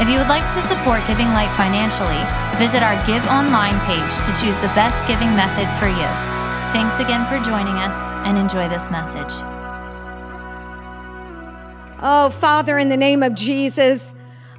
If you would like to support Giving Light financially, visit our Give Online page to choose the best giving method for you. Thanks again for joining us and enjoy this message. Oh, Father, in the name of Jesus,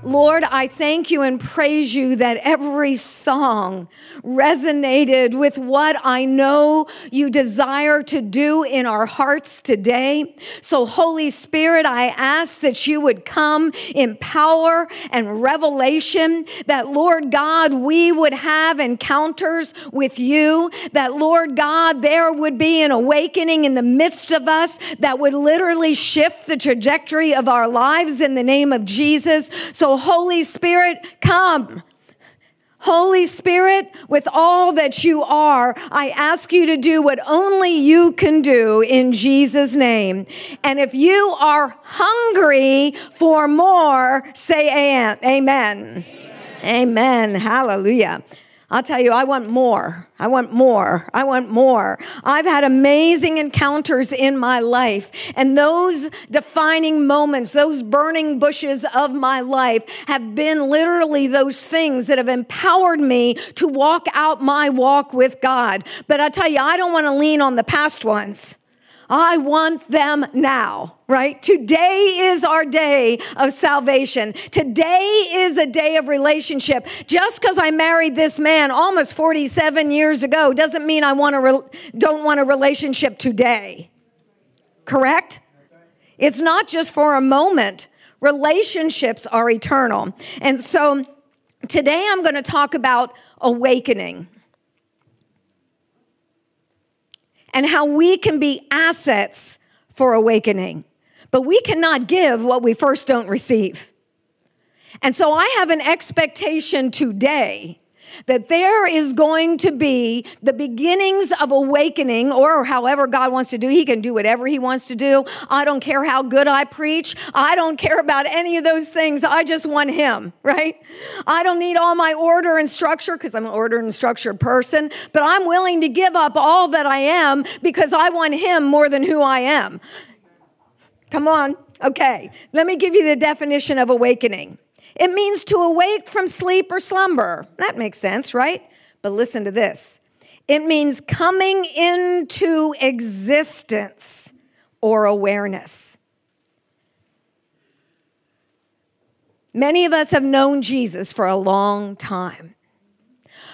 Lord, I thank you and praise you that every song resonated with what I know you desire to do in our hearts today. So, Holy Spirit, I ask that you would come in power and revelation, that, Lord God, we would have encounters with you, that, Lord God, there would be an awakening in the midst of us that would literally shift the trajectory of our lives in the name of Jesus. So, Holy Spirit, come. Holy Spirit, with all that you are, I ask you to do what only you can do in Jesus' name. And if you are hungry for more, say amen. Amen. amen. Hallelujah. I'll tell you, I want more. I want more. I want more. I've had amazing encounters in my life, and those defining moments, those burning bushes of my life, have been literally those things that have empowered me to walk out my walk with God. But I tell you, I don't want to lean on the past ones. I want them now, right? Today is our day of salvation. Today is a day of relationship. Just because I married this man almost 47 years ago doesn't mean I want a re- don't want a relationship today. Correct? It's not just for a moment. Relationships are eternal. And so today I'm going to talk about awakening. And how we can be assets for awakening. But we cannot give what we first don't receive. And so I have an expectation today that there is going to be the beginnings of awakening, or however God wants to do. He can do whatever He wants to do. I don't care how good I preach. I don't care about any of those things. I just want Him, right? I don't need all my order and structure because I'm an ordered and structured person, but I'm willing to give up all that I am because I want Him more than who I am. Come on. Okay, let me give you the definition of awakening. It means to awake from sleep or slumber. That makes sense, right? But listen to this it means coming into existence or awareness. Many of us have known Jesus for a long time.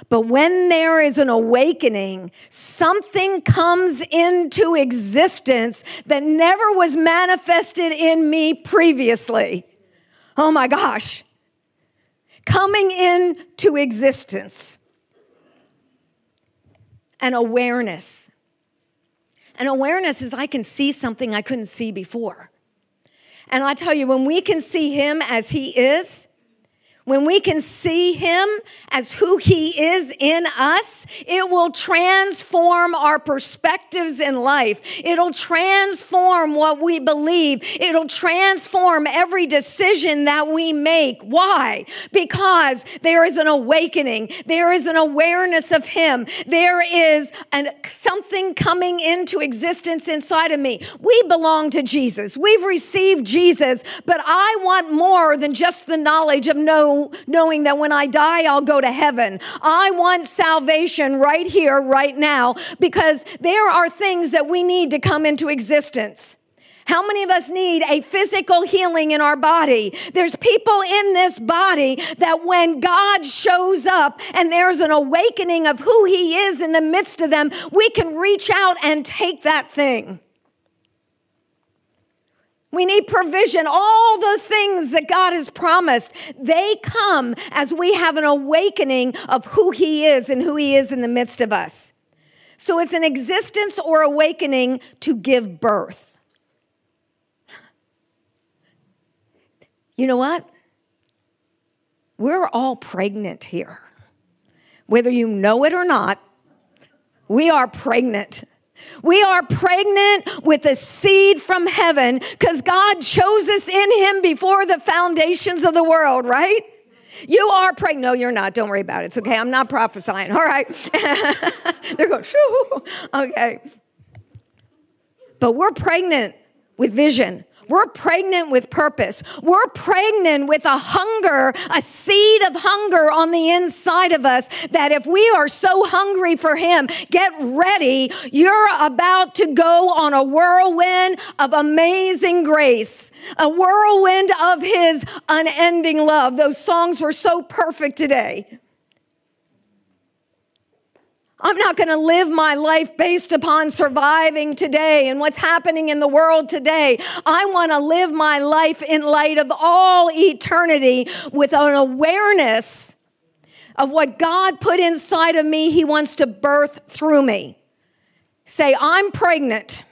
But when there is an awakening, something comes into existence that never was manifested in me previously. Oh my gosh coming into existence, an awareness. An awareness is I can see something I couldn't see before. And I tell you, when we can see Him as He is, when we can see him as who he is in us, it will transform our perspectives in life. It'll transform what we believe. It'll transform every decision that we make. Why? Because there is an awakening. There is an awareness of him. There is an, something coming into existence inside of me. We belong to Jesus. We've received Jesus, but I want more than just the knowledge of no knowing that when I die, I'll go to heaven. I want salvation right here, right now, because there are things that we need to come into existence. How many of us need a physical healing in our body? There's people in this body that when God shows up and there's an awakening of who He is in the midst of them, we can reach out and take that thing. We need provision. All the things that God has promised, they come as we have an awakening of who He is and who He is in the midst of us. So it's an existence or awakening to give birth. You know what? We're all pregnant here. Whether you know it or not, We are pregnant. We are pregnant with a seed from heaven because God chose us in Him before the foundations of the world, right? You are pregnant. No, you're not. Don't worry about it. It's okay. I'm not prophesying. All right. They're going, shoo. Okay. But we're pregnant with vision. We're pregnant with purpose. We're pregnant with a hunger, a seed of hunger on the inside of us that if we are so hungry for Him, get ready. You're about to go on a whirlwind of amazing grace, a whirlwind of His unending love. Those songs were so perfect today. I'm not going to live my life based upon surviving today and what's happening in the world today. I want to live my life in light of all eternity with an awareness of what God put inside of me, He wants to birth through me. Say, I'm pregnant.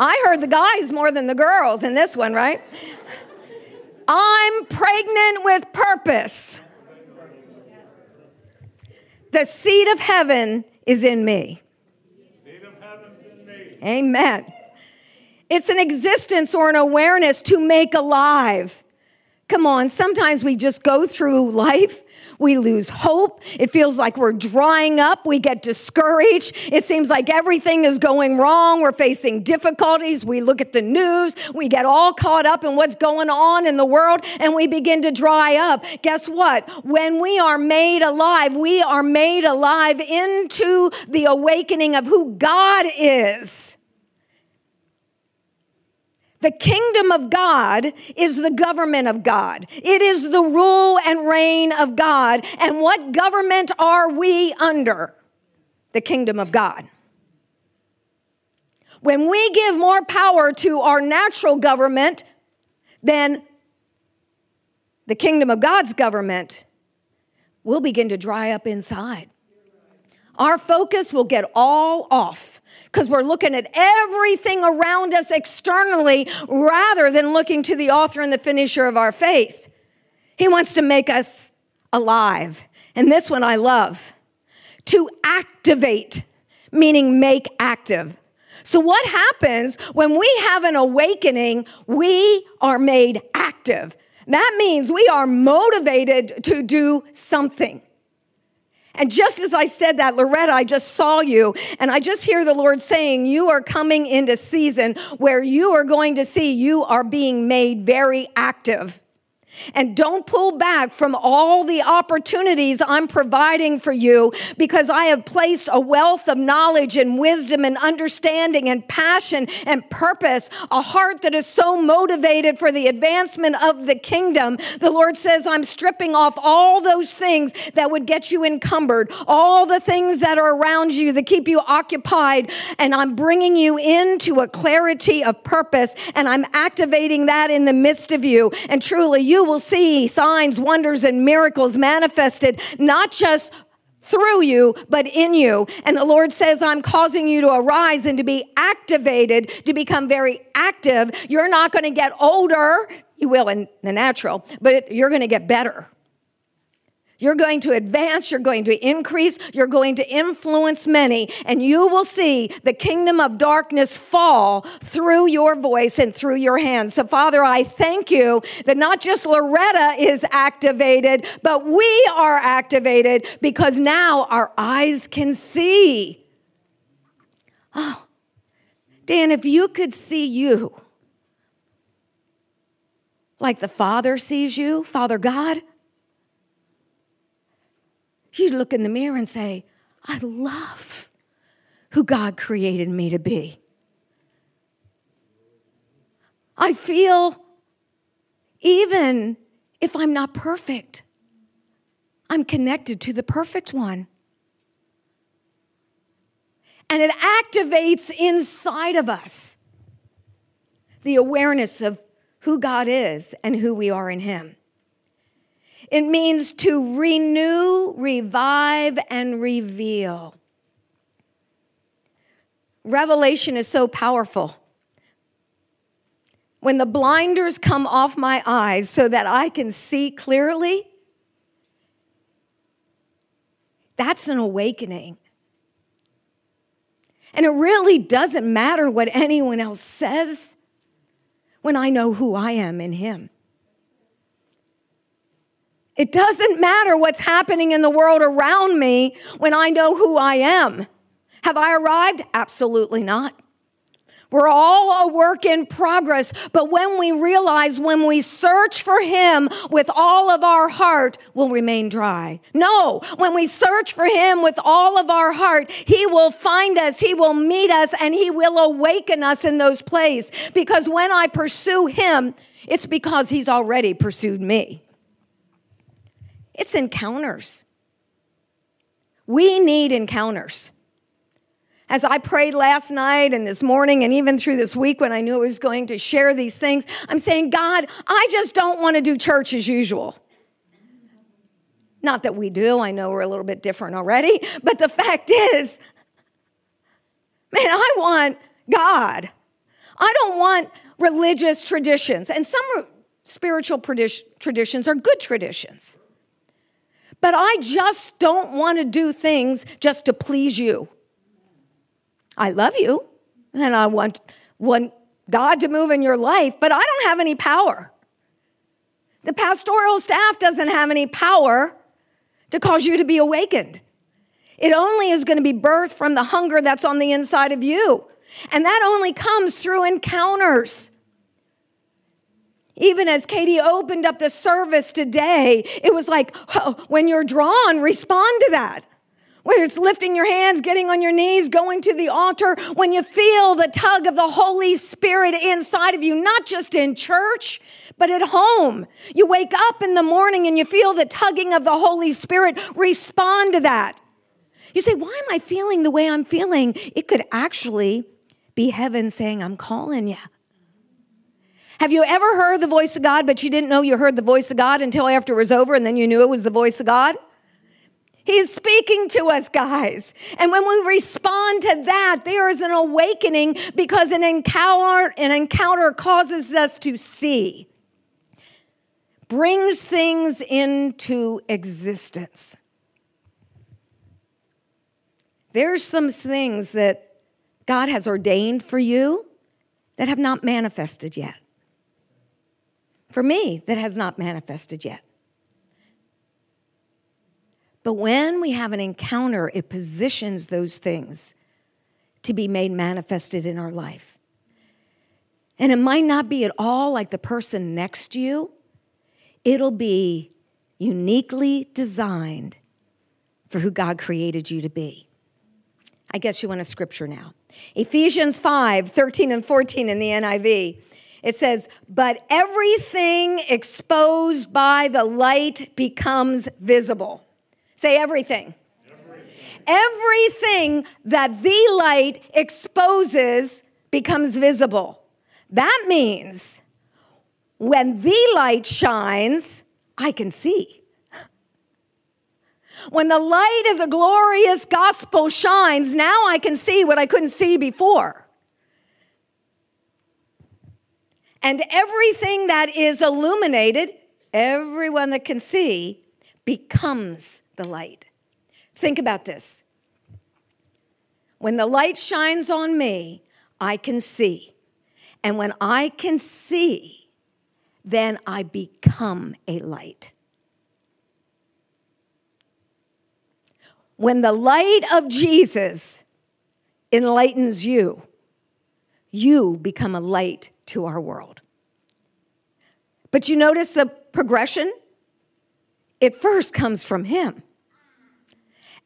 I heard the guys more than the girls in this one, right? I'm pregnant with purpose. The seed of heaven is in me. In me. Amen. It's an existence or an awareness to make alive. Come on, sometimes we just go through life we lose hope. It feels like we're drying up. We get discouraged. It seems like everything is going wrong. We're facing difficulties. We look at the news. We get all caught up in what's going on in the world and we begin to dry up. Guess what? When we are made alive, we are made alive into the awakening of who God is. The kingdom of God is the government of God. It is the rule and reign of God. And what government are we under? The kingdom of God. When we give more power to our natural government than the kingdom of God's government, we'll begin to dry up inside. Our focus will get all off because we're looking at everything around us externally rather than looking to the author and the finisher of our faith. He wants to make us alive. And this one I love to activate, meaning make active. So, what happens when we have an awakening? We are made active. That means we are motivated to do something. And just as I said that, Loretta, I just saw you, and I just hear the Lord saying, You are coming into season where you are going to see you are being made very active. And don't pull back from all the opportunities I'm providing for you because I have placed a wealth of knowledge and wisdom and understanding and passion and purpose, a heart that is so motivated for the advancement of the kingdom. The Lord says, I'm stripping off all those things that would get you encumbered, all the things that are around you that keep you occupied, and I'm bringing you into a clarity of purpose, and I'm activating that in the midst of you. And truly, you will see signs, wonders, and miracles manifested, not just through you, but in you. And the Lord says, I'm causing you to arise and to be activated, to become very active. You're not going to get older. You will in the natural, but you're going to get better. You're going to advance, you're going to increase, you're going to influence many, and you will see the kingdom of darkness fall through your voice and through your hands. So, Father, I thank you that not just Loretta is activated, but we are activated because now our eyes can see. Oh, Dan, if you could see you like the Father sees you, Father God you'd look in the mirror and say, I love who God created me to be. I feel, even if I'm not perfect, I'm connected to the perfect one. And it activates inside of us the awareness of who God is and who we are in Him. It means to renew, revive, and reveal. Revelation is so powerful. When the blinders come off my eyes so that I can see clearly, That's an awakening. And it really doesn't matter what anyone else says when I know who I am in Him. It doesn't matter what's happening in the world around me when I know who I am. Have I arrived? Absolutely not. We're all a work in progress, but when we realize when we search for Him with all of our heart, we'll remain dry. No, when we search for Him with all of our heart, He will find us, He will meet us, and He will awaken us in those places. Because when I pursue Him, it's because He's already pursued me. It's encounters. We need encounters. As I prayed last night and this morning, and even through this week when I knew I was going to share these things, I'm saying, God, I just don't want to do church as usual. Not that we do, I know we're a little bit different already, but the fact is, man, I want God. I don't want religious traditions. And some spiritual traditions are good traditions. But I just don't want to do things just to please you. I love you and I want, want God to move in your life, but I don't have any power. The pastoral staff doesn't have any power to cause you to be awakened. It only is going to be birthed from the hunger that's on the inside of you. And that only comes through encounters. Even as Katie opened up the service today, it was like, oh, when you're drawn, respond to that. Whether it's lifting your hands, getting on your knees, going to the altar, when you feel the tug of the Holy Spirit inside of you, not just in church, but at home. You wake up in the morning and you feel the tugging of the Holy Spirit. Respond to that. You say, Why am I feeling the way I'm feeling? It could actually be heaven saying, I'm calling you. Have you ever heard the voice of God, but you didn't know you heard the voice of God until after it was over and then you knew it was the voice of God? He's speaking to us, guys. And when we respond to that, there is an awakening because an encounter, an encounter causes us to see, brings things into existence. There's some things that God has ordained for you that have not manifested yet. For me, that has not manifested yet. But when we have an encounter, it positions those things to be made manifested in our life. And it might not be at all like the person next to you, it'll be uniquely designed for who God created you to be. I guess you want a scripture now. Ephesians 5 13 and 14 in the NIV. It says, But everything exposed by the light becomes visible. Say everything. everything. Everything that the light exposes becomes visible. That means when the light shines, I can see. When the light of the glorious gospel shines, now I can see what I couldn't see before. And everything that is illuminated, everyone that can see, becomes the light. Think about this. When the light shines on me, I can see. And when I can see, then I become a light. When the light of Jesus enlightens you, you become a light to our world. But you notice the progression? It first comes from Him.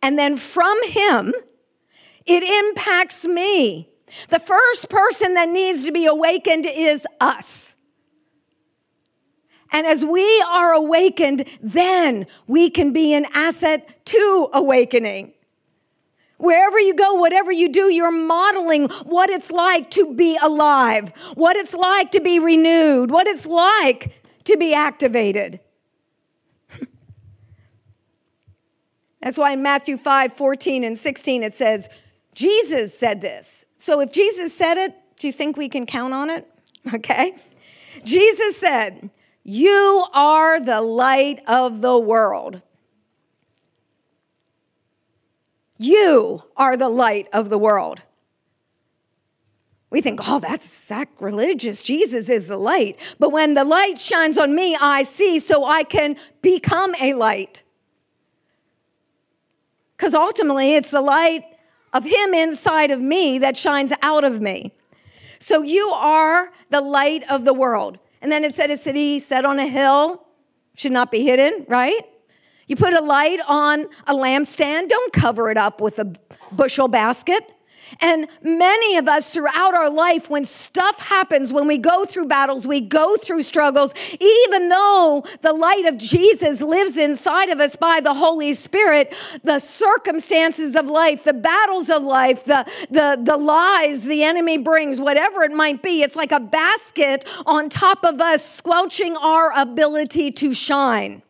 And then from Him, it impacts me. The first person that needs to be awakened is us. And as we are awakened, then we can be an asset to awakening. Wherever you go, whatever you do, you're modeling what it's like to be alive, what it's like to be renewed, what it's like to be activated. That's why in Matthew 5 14 and 16 it says, Jesus said this. So if Jesus said it, do you think we can count on it? Okay. Jesus said, You are the light of the world. You are the light of the world. We think, oh, that's sacrilegious. Jesus is the light. But when the light shines on me, I see so I can become a light. Because ultimately, it's the light of Him inside of me that shines out of me. So you are the light of the world. And then it said a city set on a hill should not be hidden, right? You put a light on a lampstand, don't cover it up with a bushel basket. And many of us throughout our life, when stuff happens, when we go through battles, we go through struggles, even though the light of Jesus lives inside of us by the Holy Spirit, the circumstances of life, the battles of life, the, the, the lies the enemy brings, whatever it might be, it's like a basket on top of us, squelching our ability to shine.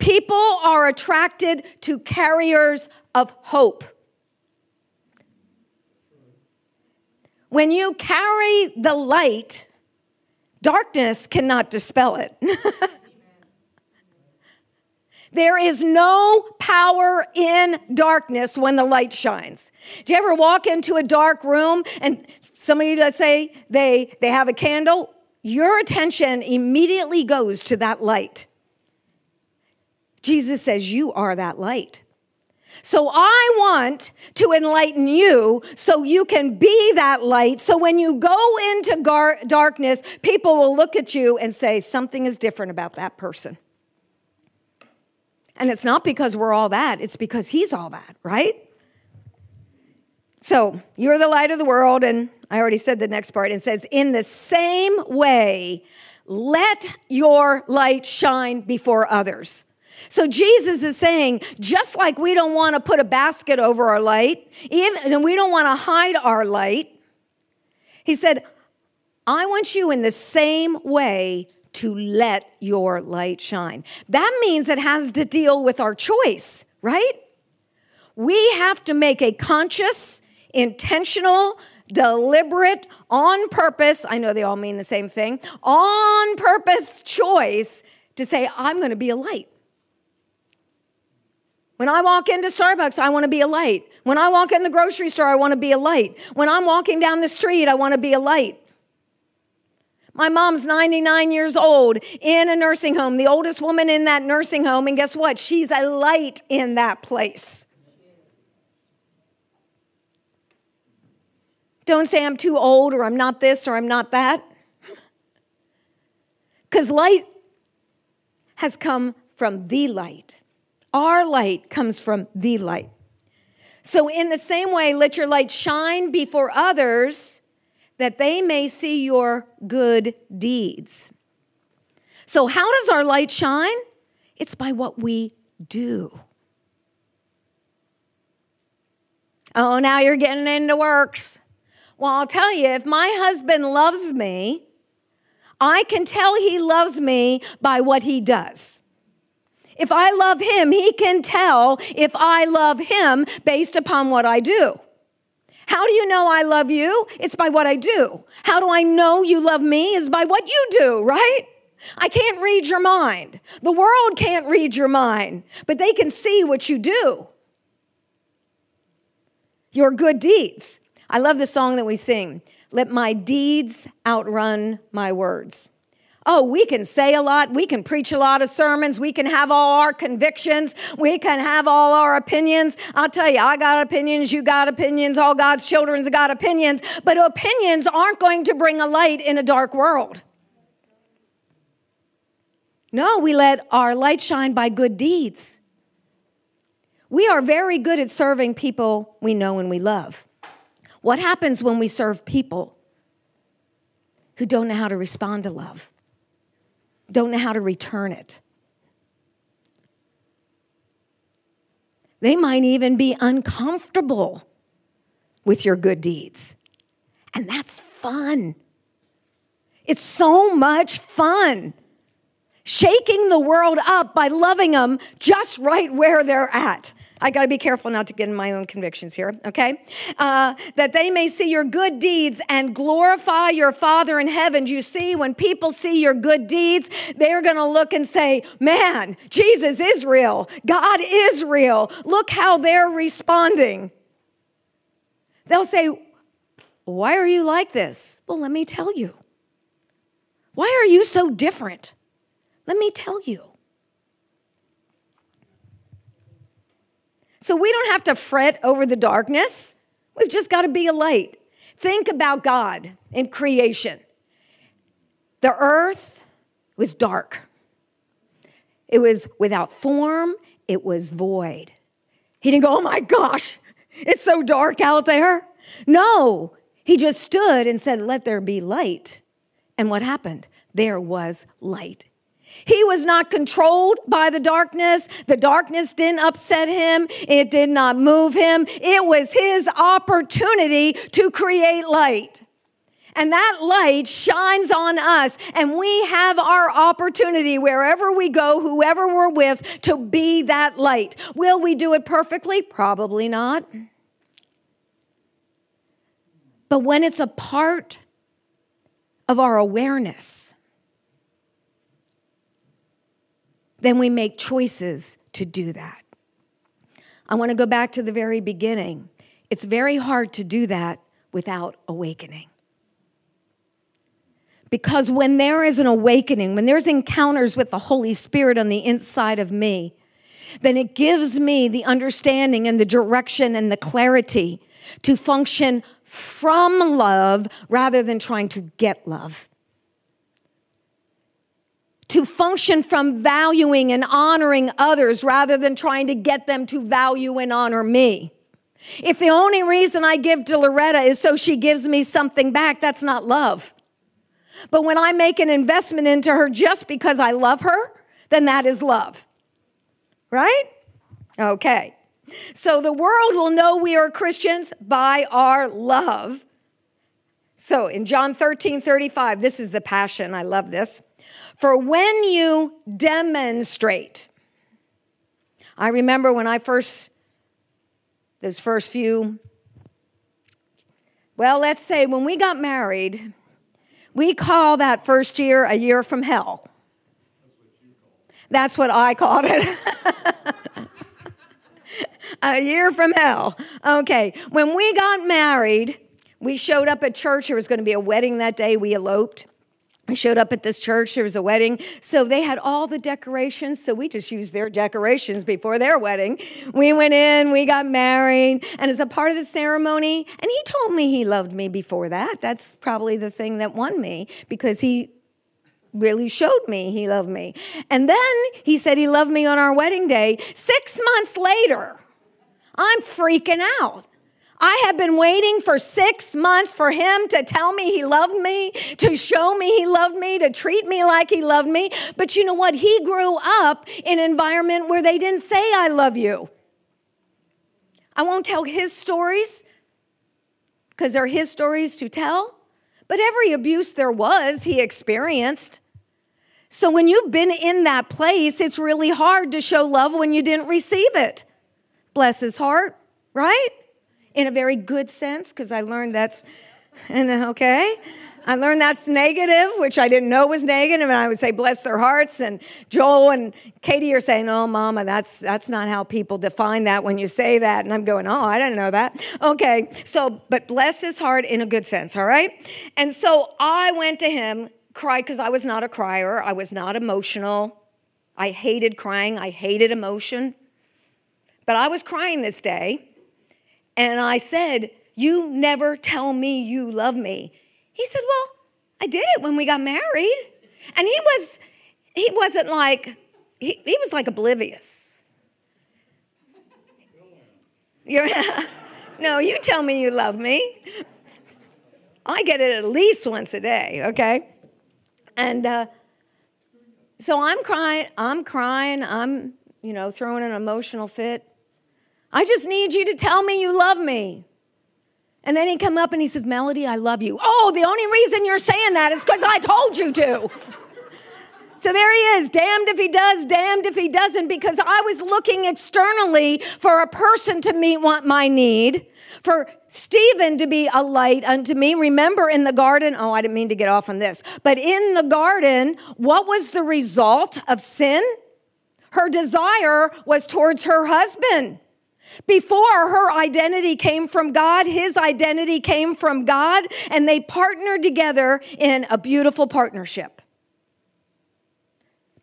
People are attracted to carriers of hope. When you carry the light, darkness cannot dispel it. There is no power in darkness when the light shines. Do you ever walk into a dark room and somebody, let's say, they, they have a candle? Your attention immediately goes to that light. Jesus says, You are that light. So I want to enlighten you so you can be that light. So when you go into gar- darkness, people will look at you and say, Something is different about that person. And it's not because we're all that, it's because he's all that, right? So you're the light of the world. And I already said the next part. It says, In the same way, let your light shine before others so Jesus is saying, just like we don't want to put a basket over our light, even and we don't want to hide our light, he said, I want you in the same way to let your light shine. That means it has to deal with our choice, right? We have to make a conscious, intentional, deliberate, on purpose, I know they all mean the same thing, on purpose choice to say, I'm going to be a light. When I walk into Starbucks, I want to be a light. When I walk in the grocery store, I want to be a light. When I'm walking down the street, I want to be a light. My mom's 99 years old in a nursing home, the oldest woman in that nursing home, and guess what? She's a light in that place. Don't say I'm too old or I'm not this or I'm not that. Because light has come from the light. Our light comes from the light. So, in the same way, let your light shine before others that they may see your good deeds. So, how does our light shine? It's by what we do. Oh, now you're getting into works. Well, I'll tell you, if my husband loves me, I can tell he loves me by what he does. If I love him, he can tell if I love him based upon what I do. How do you know I love you? It's by what I do. How do I know you love me? Is by what you do, right? I can't read your mind. The world can't read your mind, but they can see what you do. Your good deeds. I love the song that we sing. Let my deeds outrun my words. Oh, we can say a lot. We can preach a lot of sermons. We can have all our convictions. We can have all our opinions. I'll tell you, I got opinions. You got opinions. All God's children's got opinions. But opinions aren't going to bring a light in a dark world. No, we let our light shine by good deeds. We are very good at serving people we know and we love. What happens when we serve people who don't know how to respond to love? Don't know how to return it. They might even be uncomfortable with your good deeds. And that's fun. It's so much fun. Shaking the world up by loving them just right where they're at. I got to be careful not to get in my own convictions here, okay? Uh, that they may see your good deeds and glorify your Father in heaven. You see, when people see your good deeds, they're going to look and say, Man, Jesus is real. God is real. Look how they're responding. They'll say, Why are you like this? Well, let me tell you. Why are you so different? Let me tell you. So we don't have to fret over the darkness. We've just got to be a light. Think about God in creation. The earth was dark, it was without form, it was void. He didn't go, oh my gosh, it's so dark out there. No, he just stood and said, let there be light. And what happened? There was light. He was not controlled by the darkness. The darkness didn't upset him. It did not move him. It was his opportunity to create light. And that light shines on us, and we have our opportunity wherever we go, whoever we're with, to be that light. Will we do it perfectly? Probably not. But when it's a part of our awareness, then we make choices to do that. I want to go back to the very beginning. It's very hard to do that without awakening. Because when there is an awakening, when there's encounters with the Holy Spirit on the inside of me, then it gives me the understanding and the direction and the clarity to function from love rather than trying to get love to function from valuing and honoring others rather than trying to get them to value and honor me. If the only reason I give to Loretta is so she gives me something back, that's not love. But when I make an investment into her just because I love her, then that is love. Right? Okay. So the world will know we are Christians by our love. So in John 13 35, this is the passion. I love this. For when you demonstrate, I remember when I first, those first few, well, let's say when we got married, we call that first year a year from hell. That's what I called it. a year from hell. Okay, when we got married, we showed up at church. There was going to be a wedding that day. We eloped. Showed up at this church, there was a wedding. So they had all the decorations. So we just used their decorations before their wedding. We went in, we got married, and as a part of the ceremony, and he told me he loved me before that. That's probably the thing that won me because he really showed me he loved me. And then he said he loved me on our wedding day. Six months later, I'm freaking out. I have been waiting for six months for him to tell me he loved me, to show me he loved me, to treat me like he loved me. But you know what? He grew up in an environment where they didn't say, I love you. I won't tell his stories because they're his stories to tell, but every abuse there was, he experienced. So when you've been in that place, it's really hard to show love when you didn't receive it. Bless his heart, right? In a very good sense, because I learned that's, and okay. I learned that's negative, which I didn't know was negative, and I would say bless their hearts. And Joel and Katie are saying, "Oh, Mama, that's that's not how people define that when you say that." And I'm going, "Oh, I didn't know that." Okay, so but bless his heart in a good sense, all right. And so I went to him, cried because I was not a crier, I was not emotional. I hated crying, I hated emotion, but I was crying this day. And I said, You never tell me you love me. He said, Well, I did it when we got married. And he was, he wasn't like, he, he was like oblivious. You're, no, you tell me you love me. I get it at least once a day, okay? And uh, so I'm crying, I'm crying, I'm, you know, throwing an emotional fit. I just need you to tell me you love me. And then he come up and he says, Melody, I love you. Oh, the only reason you're saying that is because I told you to. So there he is, damned if he does, damned if he doesn't, because I was looking externally for a person to meet my need, for Stephen to be a light unto me. Remember in the garden, oh, I didn't mean to get off on this, but in the garden, what was the result of sin? Her desire was towards her husband. Before her identity came from God, his identity came from God, and they partnered together in a beautiful partnership.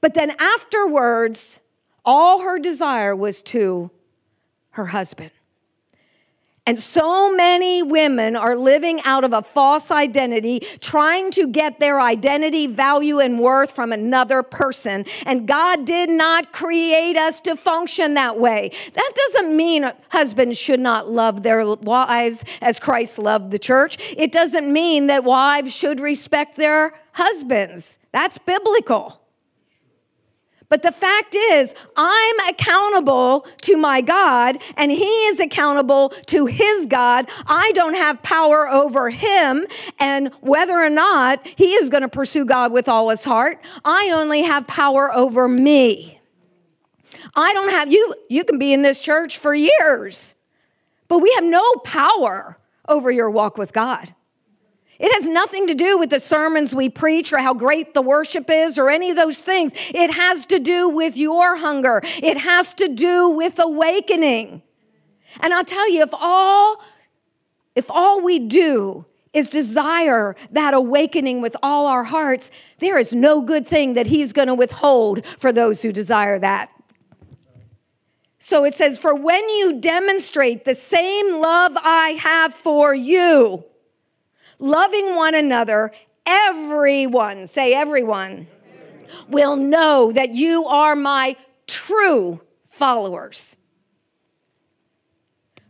But then afterwards, all her desire was to her husband. And so many women are living out of a false identity, trying to get their identity, value, and worth from another person. And God did not create us to function that way. That doesn't mean husbands should not love their wives as Christ loved the church. It doesn't mean that wives should respect their husbands. That's biblical. But the fact is, I'm accountable to my God, and He is accountable to His God. I don't have power over Him, and whether or not He is going to pursue God with all His heart, I only have power over me. I don't have you. You can be in this church for years, but we have no power over your walk with God. It has nothing to do with the sermons we preach or how great the worship is or any of those things. It has to do with your hunger. It has to do with awakening. And I'll tell you, if all if all we do is desire that awakening with all our hearts, there is no good thing that he's going to withhold for those who desire that. So it says, For when you demonstrate the same love I have for you, loving one another, everyone, say everyone, will know that you are my true followers.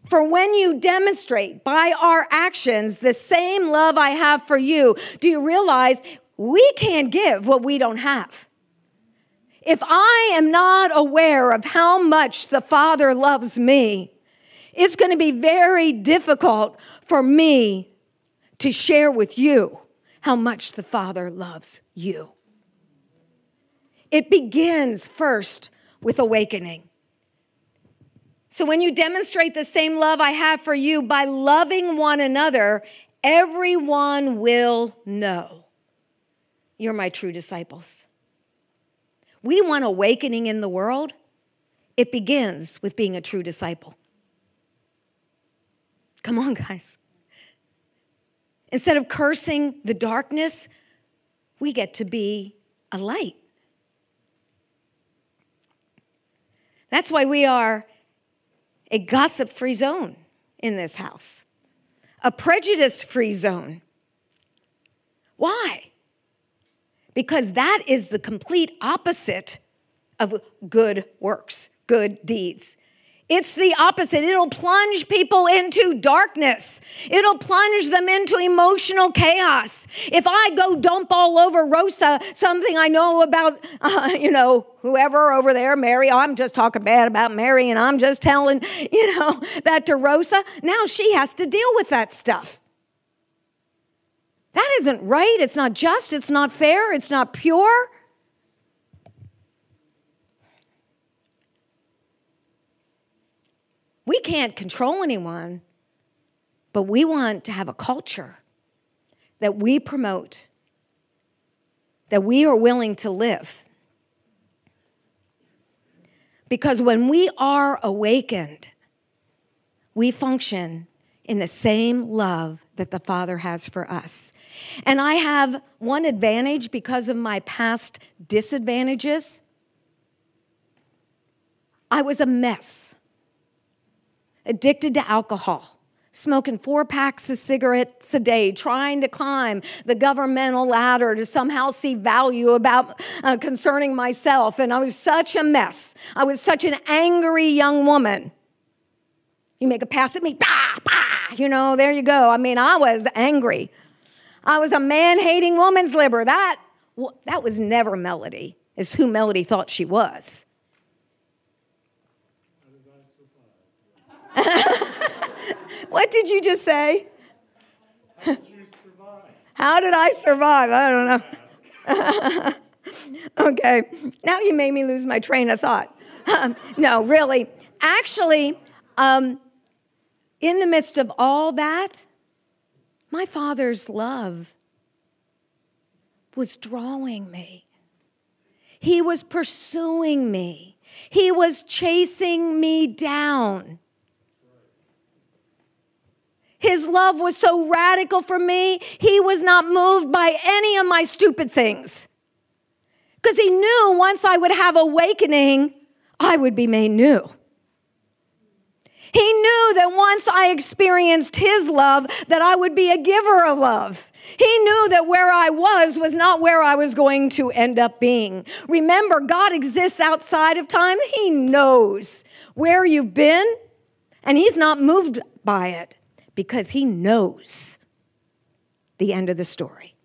For when you demonstrate by our actions the same love I have for you, do you realize we can't give what we don't have? If I am not aware of how much the Father loves me, it's going to be very difficult for me to share with you how much the Father loves you. It begins first with awakening. So, when you demonstrate the same love I have for you by loving one another, everyone will know you're my true disciples. We want awakening in the world. It begins with being a true disciple. Come on, guys. Instead of cursing the darkness, we get to be a light. That's why we are a gossip free zone in this house, a prejudice free zone. Why? Because that is the complete opposite of good works, good deeds. It's the opposite. It'll plunge people into darkness. It'll plunge them into emotional chaos. If I go dump all over Rosa something I know about, uh, you know, whoever over there, Mary, I'm just talking bad about Mary and I'm just telling, you know, that to Rosa, now she has to deal with that stuff. That isn't right. It's not just. It's not fair. It's not pure. We can't control anyone, but we want to have a culture that we promote, that we are willing to live. Because when we are awakened, we function in the same love that the Father has for us. And I have one advantage because of my past disadvantages. I was a mess addicted to alcohol, smoking four packs of cigarettes a day, trying to climb the governmental ladder to somehow see value about uh, concerning myself. And I was such a mess. I was such an angry young woman. You make a pass at me, bah, bah, you know, there you go. I mean, I was angry. I was a man hating woman's liber. That, that was never Melody, is who Melody thought she was. what did you just say? How did you survive? How did I survive? I don't know. okay, now you made me lose my train of thought. no, really. Actually, um, in the midst of all that, my father's love was drawing me. He was pursuing me. He was chasing me down. His love was so radical for me, he was not moved by any of my stupid things. Because he knew once I would have awakening, I would be made new. He knew that once I experienced his love, that I would be a giver of love. He knew that where I was was not where I was going to end up being. Remember, God exists outside of time. He knows where you've been, and He's not moved by it because He knows the end of the story.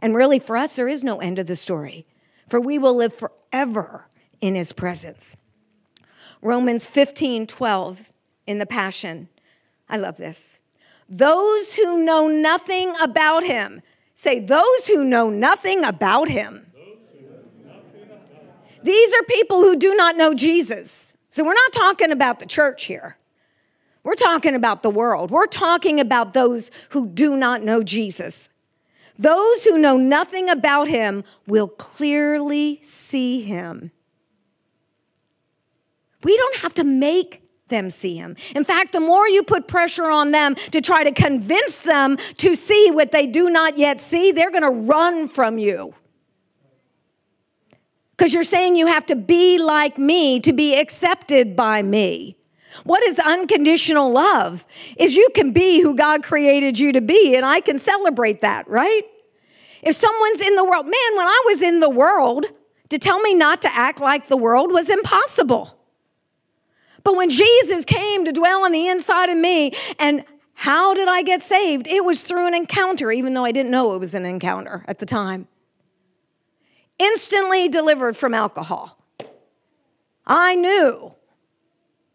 And really, for us, there is no end of the story, for we will live forever in His presence. Romans 15 12 in the Passion. I love this. Those who know nothing about him, say, those who know nothing about him. These are people who do not know Jesus. So we're not talking about the church here. We're talking about the world. We're talking about those who do not know Jesus. Those who know nothing about him will clearly see him. We don't have to make them see him. In fact, the more you put pressure on them to try to convince them to see what they do not yet see, they're going to run from you. Because you're saying you have to be like me to be accepted by me. What is unconditional love? Is you can be who God created you to be, and I can celebrate that, right? If someone's in the world, man, when I was in the world, to tell me not to act like the world was impossible. But when Jesus came to dwell on the inside of me, and how did I get saved? It was through an encounter, even though I didn't know it was an encounter at the time. Instantly delivered from alcohol. I knew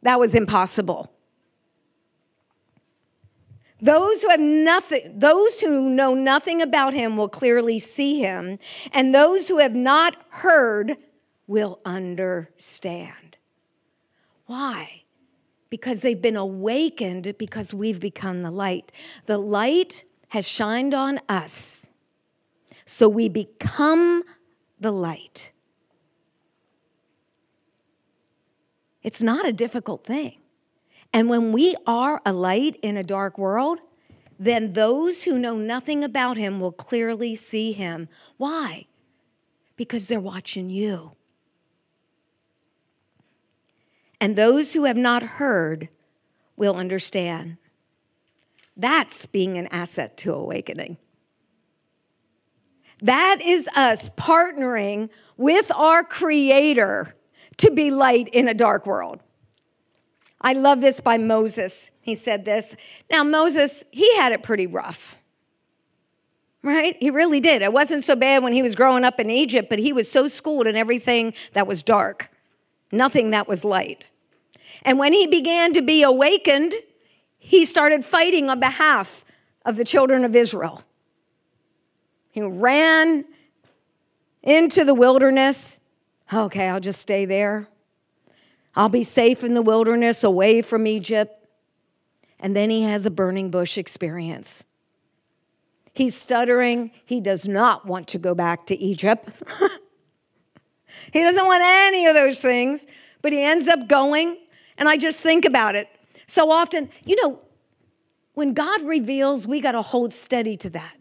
that was impossible. Those who have nothing, those who know nothing about him will clearly see him, and those who have not heard will understand. Why? Because they've been awakened because we've become the light. The light has shined on us, so we become the light. It's not a difficult thing. And when we are a light in a dark world, then those who know nothing about him will clearly see him. Why? Because they're watching you. and those who have not heard will understand. That's being an asset to awakening. That is us partnering with our Creator to be light in a dark world. I love this by Moses. He said this. Now, Moses, he had it pretty rough, right? He really did. It wasn't so bad when he was growing up in Egypt, but he was so schooled in everything that was dark, nothing that was light. And when he began to be awakened, he started fighting on behalf of the children of Israel. He ran into the wilderness. Okay, I'll just stay there. I'll be safe in the wilderness, away from Egypt. And then he has a burning bush experience. He's stuttering. He does not want to go back to Egypt. he doesn't want any of those things, but he ends up going. And I just think about it. So often, you know, when God reveals, we got to hold steady to that.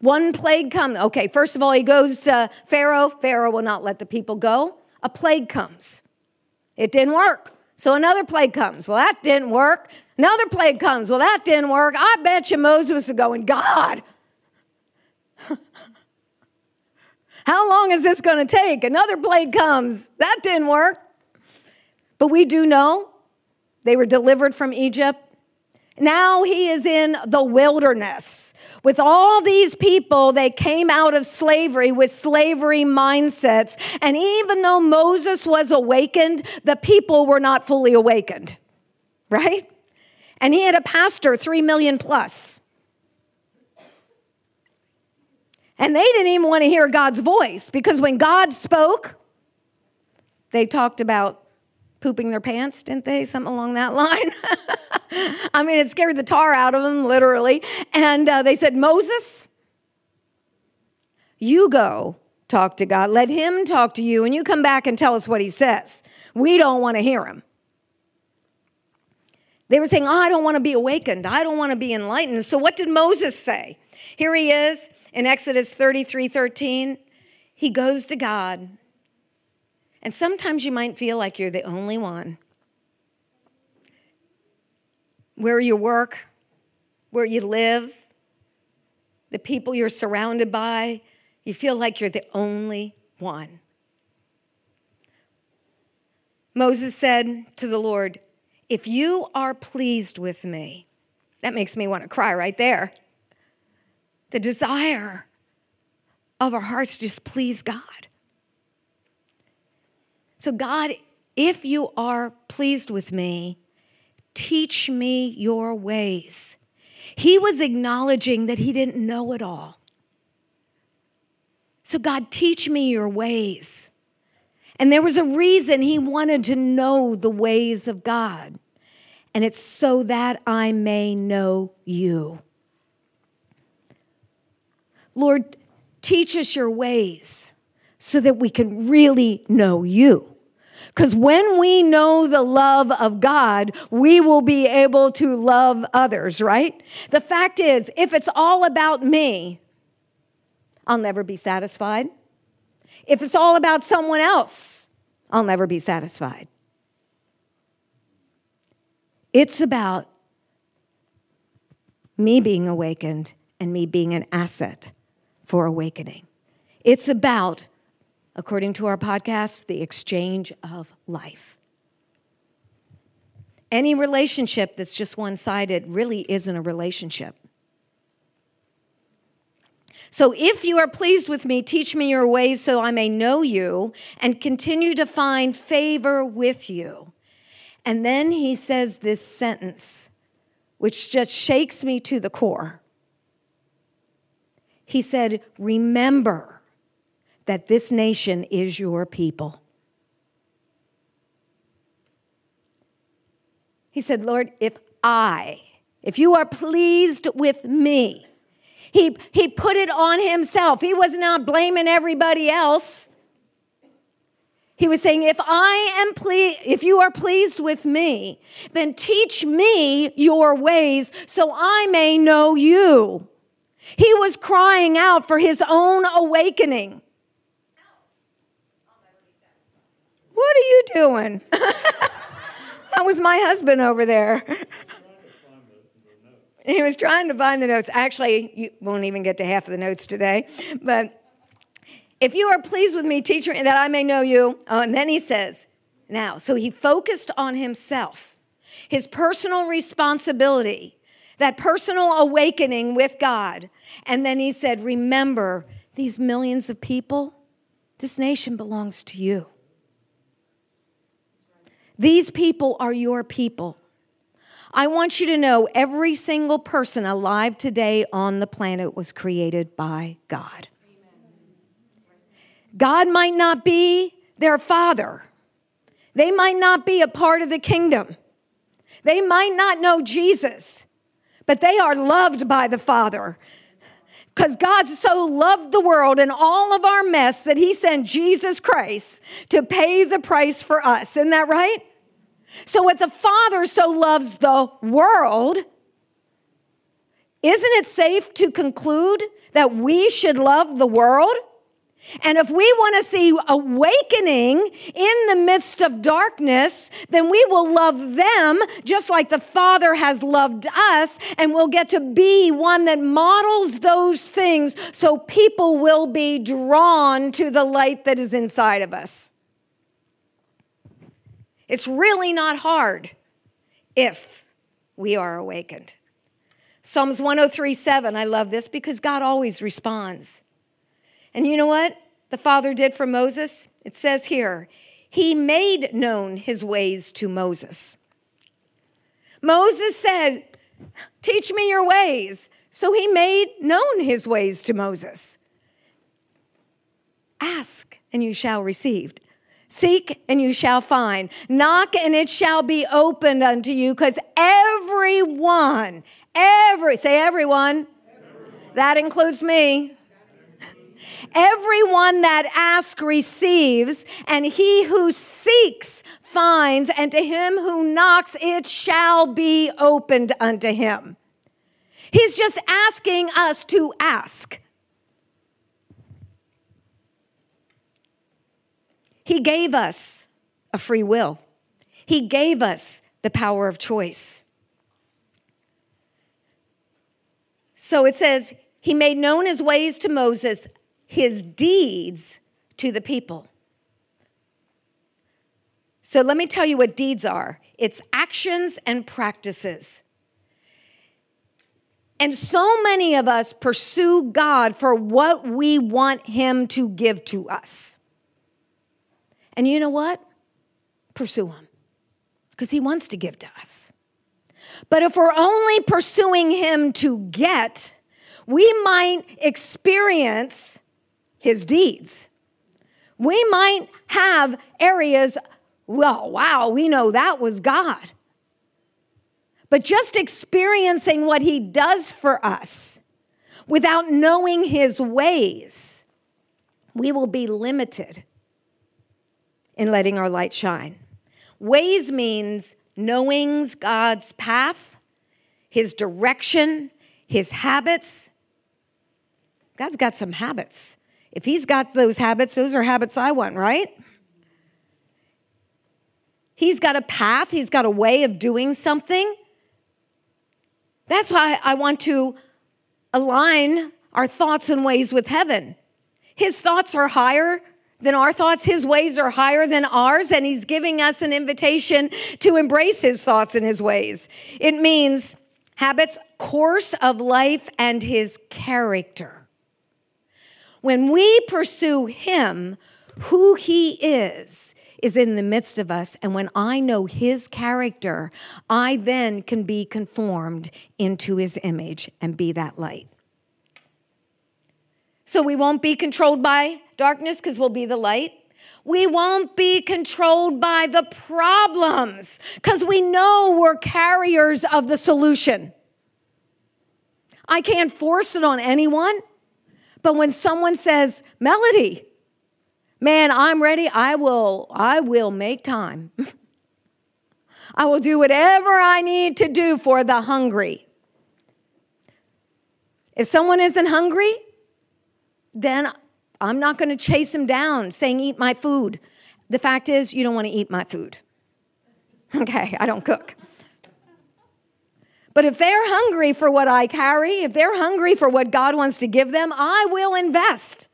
One plague comes. Okay, first of all, he goes to Pharaoh. Pharaoh will not let the people go. A plague comes. It didn't work. So another plague comes. Well, that didn't work. Another plague comes. Well, that didn't work. I bet you Moses is going, God, how long is this going to take? Another plague comes. That didn't work. But we do know they were delivered from Egypt. Now he is in the wilderness with all these people they came out of slavery with slavery mindsets. And even though Moses was awakened, the people were not fully awakened, right? And he had a pastor, three million plus. And they didn't even want to hear God's voice because when God spoke, they talked about pooping their pants, didn't they? Something along that line. I mean, it scared the tar out of them, literally. And uh, they said, Moses, you go talk to God. Let him talk to you, and you come back and tell us what he says. We don't want to hear him. They were saying, oh, I don't want to be awakened. I don't want to be enlightened. So what did Moses say? Here he is in Exodus 33 13. He goes to God and sometimes you might feel like you're the only one. Where you work, where you live, the people you're surrounded by, you feel like you're the only one. Moses said to the Lord, If you are pleased with me, that makes me want to cry right there. The desire of our hearts to just please God. So, God, if you are pleased with me, teach me your ways. He was acknowledging that he didn't know it all. So, God, teach me your ways. And there was a reason he wanted to know the ways of God. And it's so that I may know you. Lord, teach us your ways so that we can really know you. Because when we know the love of God, we will be able to love others, right? The fact is, if it's all about me, I'll never be satisfied. If it's all about someone else, I'll never be satisfied. It's about me being awakened and me being an asset for awakening. It's about according to our podcast, the exchange of life. Any relationship that's just one sided really isn't a relationship. So if you are pleased with me, teach me your ways so I may know you and continue to find favor with you. And then he says this sentence, which just shakes me to the core. He said, Remember that this nation is your people. He said, Lord, if I, if you are pleased with me, he, he put it on himself. He was not blaming everybody else. He was saying, if I am pleased, if you are pleased with me, then teach me your ways so I may know you. He was crying out for his own awakening. What are you doing? that was my husband over there. He was trying to find the notes. Actually, you won't even get to half of the notes today. But if you are pleased with me, teach me that I may know you. Oh, and then he says, now, so he focused on himself, his personal responsibility, that personal awakening with God. And then he said, remember, these millions of people, this nation belongs to you. These people are your people. I want you to know every single person alive today on the planet was created by God. God might not be their father, they might not be a part of the kingdom, they might not know Jesus, but they are loved by the Father. Because God so loved the world and all of our mess that He sent Jesus Christ to pay the price for us. Isn't that right? So, if the Father so loves the world, isn't it safe to conclude that we should love the world? And if we want to see awakening in the midst of darkness, then we will love them just like the Father has loved us, and we'll get to be one that models those things so people will be drawn to the light that is inside of us. It's really not hard if we are awakened. Psalms 103 7, I love this because God always responds. And you know what the Father did for Moses? It says here, He made known His ways to Moses. Moses said, Teach me your ways. So He made known His ways to Moses. Ask and you shall receive. Seek and you shall find. Knock and it shall be opened unto you because everyone, every, say everyone, everyone. that includes me. Everyone that asks receives, and he who seeks finds, and to him who knocks it shall be opened unto him. He's just asking us to ask. He gave us a free will, He gave us the power of choice. So it says, He made known His ways to Moses, His deeds to the people. So let me tell you what deeds are it's actions and practices. And so many of us pursue God for what we want Him to give to us. And you know what? Pursue Him because He wants to give to us. But if we're only pursuing Him to get, we might experience His deeds. We might have areas, well, wow, we know that was God. But just experiencing what He does for us without knowing His ways, we will be limited in letting our light shine. Ways means knowing God's path, His direction, His habits. God's got some habits. If He's got those habits, those are habits I want, right? He's got a path, He's got a way of doing something. That's why I want to align our thoughts and ways with heaven. His thoughts are higher than our thoughts. His ways are higher than ours, and He's giving us an invitation to embrace His thoughts and His ways. It means habits, course of life, and His character. When we pursue Him, who He is, is in the midst of us. And when I know his character, I then can be conformed into his image and be that light. So we won't be controlled by darkness because we'll be the light. We won't be controlled by the problems because we know we're carriers of the solution. I can't force it on anyone, but when someone says, Melody, man, I'm ready, I will, I will make time. I will do whatever I need to do for the hungry. If someone isn't hungry, then I'm not going to chase them down saying, Eat my food. The fact is, you don't want to eat my food. Okay, I don't cook. But if they're hungry for what I carry, if they're hungry for what God wants to give them, I will invest.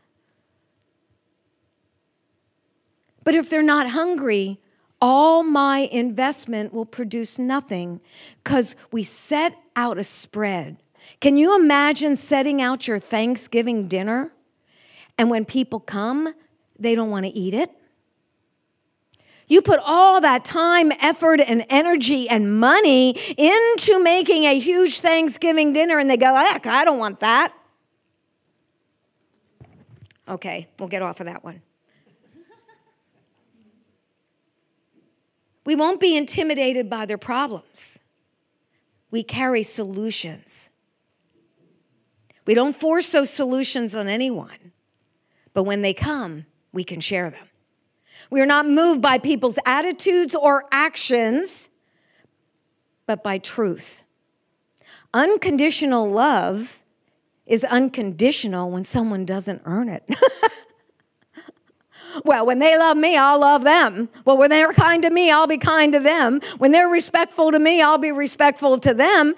But if they're not hungry, all my investment will produce nothing because we set out a spread. Can you imagine setting out your Thanksgiving dinner? And when people come, they don't want to eat it. You put all that time, effort, and energy and money into making a huge Thanksgiving dinner, and they go, Heck, I don't want that. Okay, we'll get off of that one. We won't be intimidated by their problems. We carry solutions. We don't force those solutions on anyone but when they come, we can share them. We are not moved by people's attitudes or actions, but by truth. Unconditional love is unconditional when someone doesn't earn it. well, when they love me, I'll love them. Well, when they're kind to me, I'll be kind to them. When they're respectful to me, I'll be respectful to them.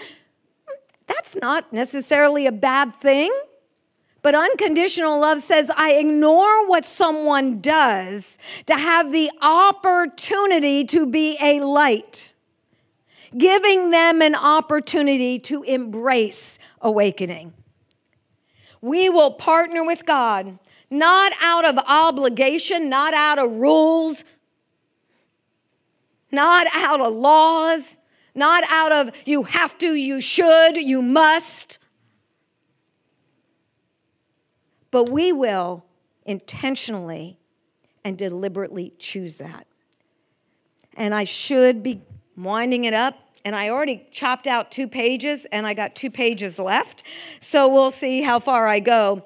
That's not necessarily a bad thing. But unconditional love says, I ignore what someone does to have the opportunity to be a light, giving them an opportunity to embrace awakening. We will partner with God, not out of obligation, not out of rules, not out of laws, not out of you have to, you should, you must but we will intentionally and deliberately choose that. And I should be winding it up. And I already chopped out two pages, and I got two pages left. So we'll see how far I go.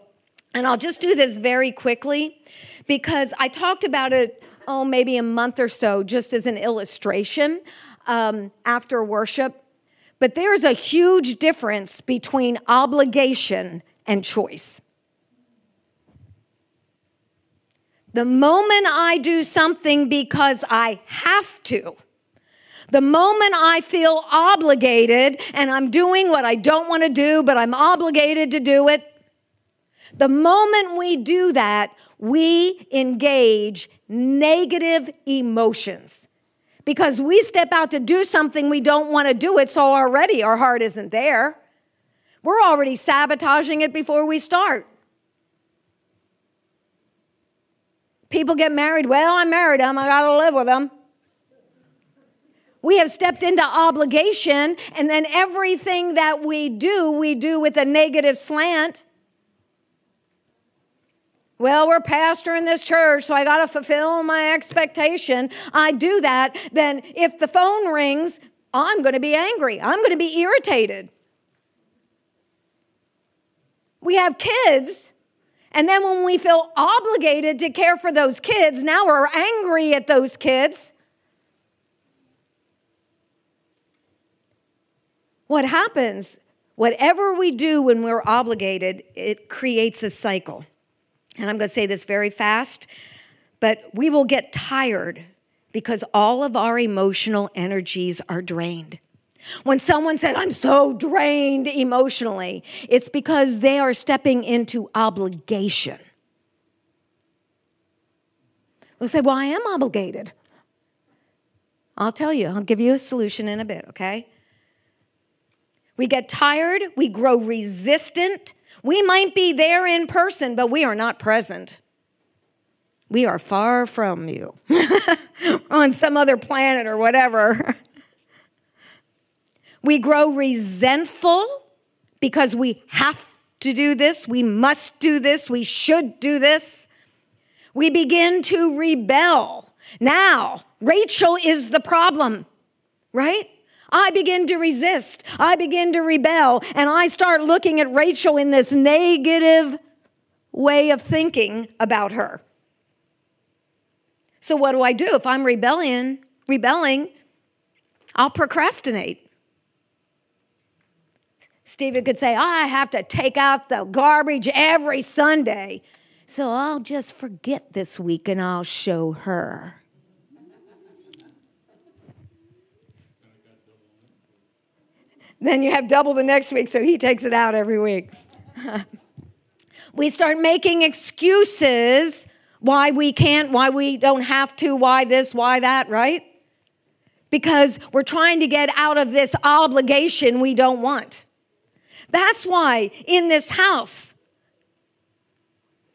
And I'll just do this very quickly because I talked about it, oh, maybe a month or so, just as an illustration um, after worship. But there's a huge difference between obligation and choice. The moment I do something because I have to, the moment I feel obligated and I'm doing what I don't want to do, but I'm obligated to do it, the moment we do that, we engage negative emotions because we step out to do something we don't want to do it, so already our heart isn't there. We're already sabotaging it before we start. People get married. Well, I married him. I got to live with him. We have stepped into obligation, and then everything that we do, we do with a negative slant. Well, we're pastor in this church, so I got to fulfill my expectation. I do that. Then, if the phone rings, I'm going to be angry. I'm going to be irritated. We have kids and then when we feel obligated to care for those kids, now we're angry at those kids. What happens, whatever we do when we're obligated, it creates a cycle. And I'm going to say this very fast, but we will get tired because all of our emotional energies are drained. When someone said, I'm so drained emotionally, it's because they are stepping into obligation. We'll say, Well, I am obligated. I'll tell you, I'll give you a solution in a bit, okay? We get tired, we grow resistant. We might be there in person, but we are not present. We are far from you on some other planet or whatever. We grow resentful because we have to do this, we must do this, we should do this. We begin to rebel. Now, Rachel is the problem, right? I begin to resist. I begin to rebel. And I start looking at Rachel in this negative way of thinking about her. So, what do I do? If I'm rebelling, rebelling, I'll procrastinate. Stephen could say, oh, I have to take out the garbage every Sunday. So I'll just forget this week and I'll show her. then you have double the next week, so he takes it out every week. we start making excuses why we can't, why we don't have to, why this, why that, right? Because we're trying to get out of this obligation we don't want. That's why in this house,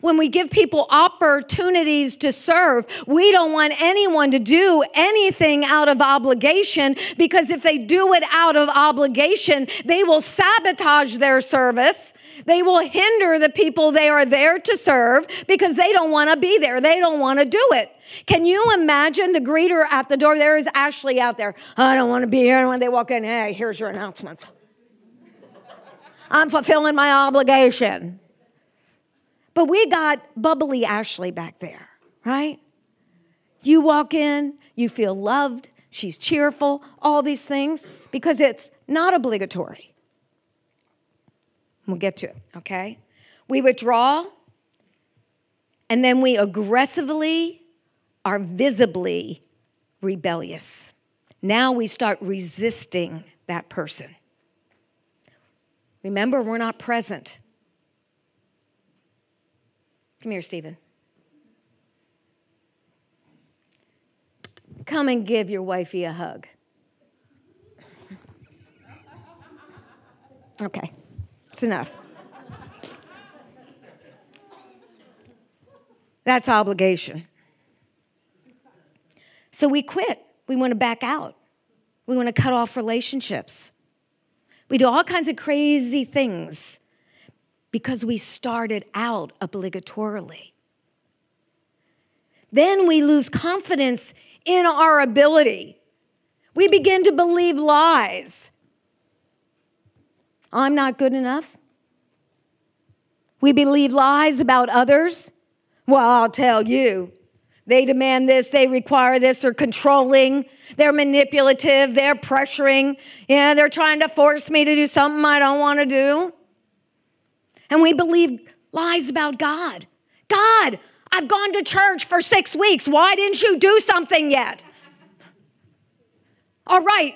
when we give people opportunities to serve, we don't want anyone to do anything out of obligation because if they do it out of obligation, they will sabotage their service. They will hinder the people they are there to serve because they don't want to be there. They don't want to do it. Can you imagine the greeter at the door? There is Ashley out there. I don't want to be here. And when they walk in, hey, here's your announcement. I'm fulfilling my obligation. But we got bubbly Ashley back there, right? You walk in, you feel loved, she's cheerful, all these things, because it's not obligatory. We'll get to it, okay? We withdraw, and then we aggressively are visibly rebellious. Now we start resisting that person. Remember, we're not present. Come here, Stephen. Come and give your wifey a hug. Okay, it's enough. That's obligation. So we quit. We want to back out. We want to cut off relationships. We do all kinds of crazy things because we started out obligatorily. then we lose confidence in our ability. We begin to believe lies. I'm not good enough. We believe lies about others. Well, I'll tell you, they demand this, they require this, they're controlling, they're manipulative, they're pressuring. Yeah, they're trying to force me to do something I don't want to do. And we believe lies about God. God, I've gone to church for six weeks. Why didn't you do something yet? All right,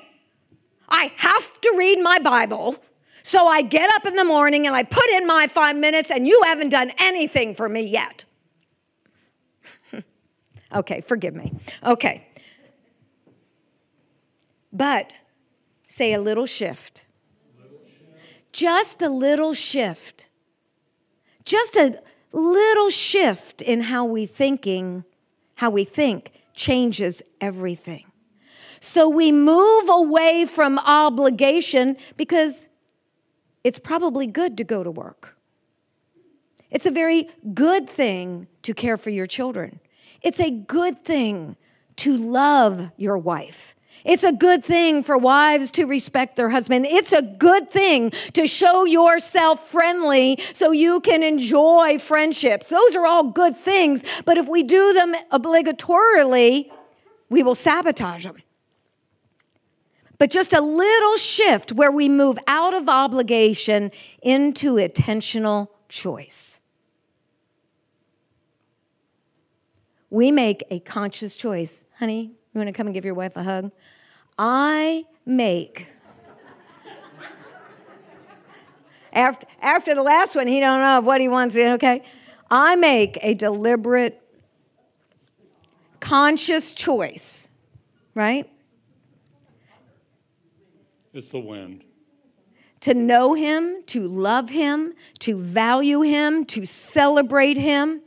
I have to read my Bible. So I get up in the morning and I put in my five minutes, and you haven't done anything for me yet. Okay, forgive me. Okay. But say a little shift. Just a little shift. Just a little shift in how we thinking, how we think changes everything. So we move away from obligation because it's probably good to go to work. It's a very good thing to care for your children. It's a good thing to love your wife. It's a good thing for wives to respect their husband. It's a good thing to show yourself friendly so you can enjoy friendships. Those are all good things, but if we do them obligatorily, we will sabotage them. But just a little shift where we move out of obligation into intentional choice. We make a conscious choice. Honey, you want to come and give your wife a hug? I make. after, after the last one, he don't know what he wants to, okay? I make a deliberate, conscious choice, right? It's the wind. To know him, to love him, to value him, to celebrate him.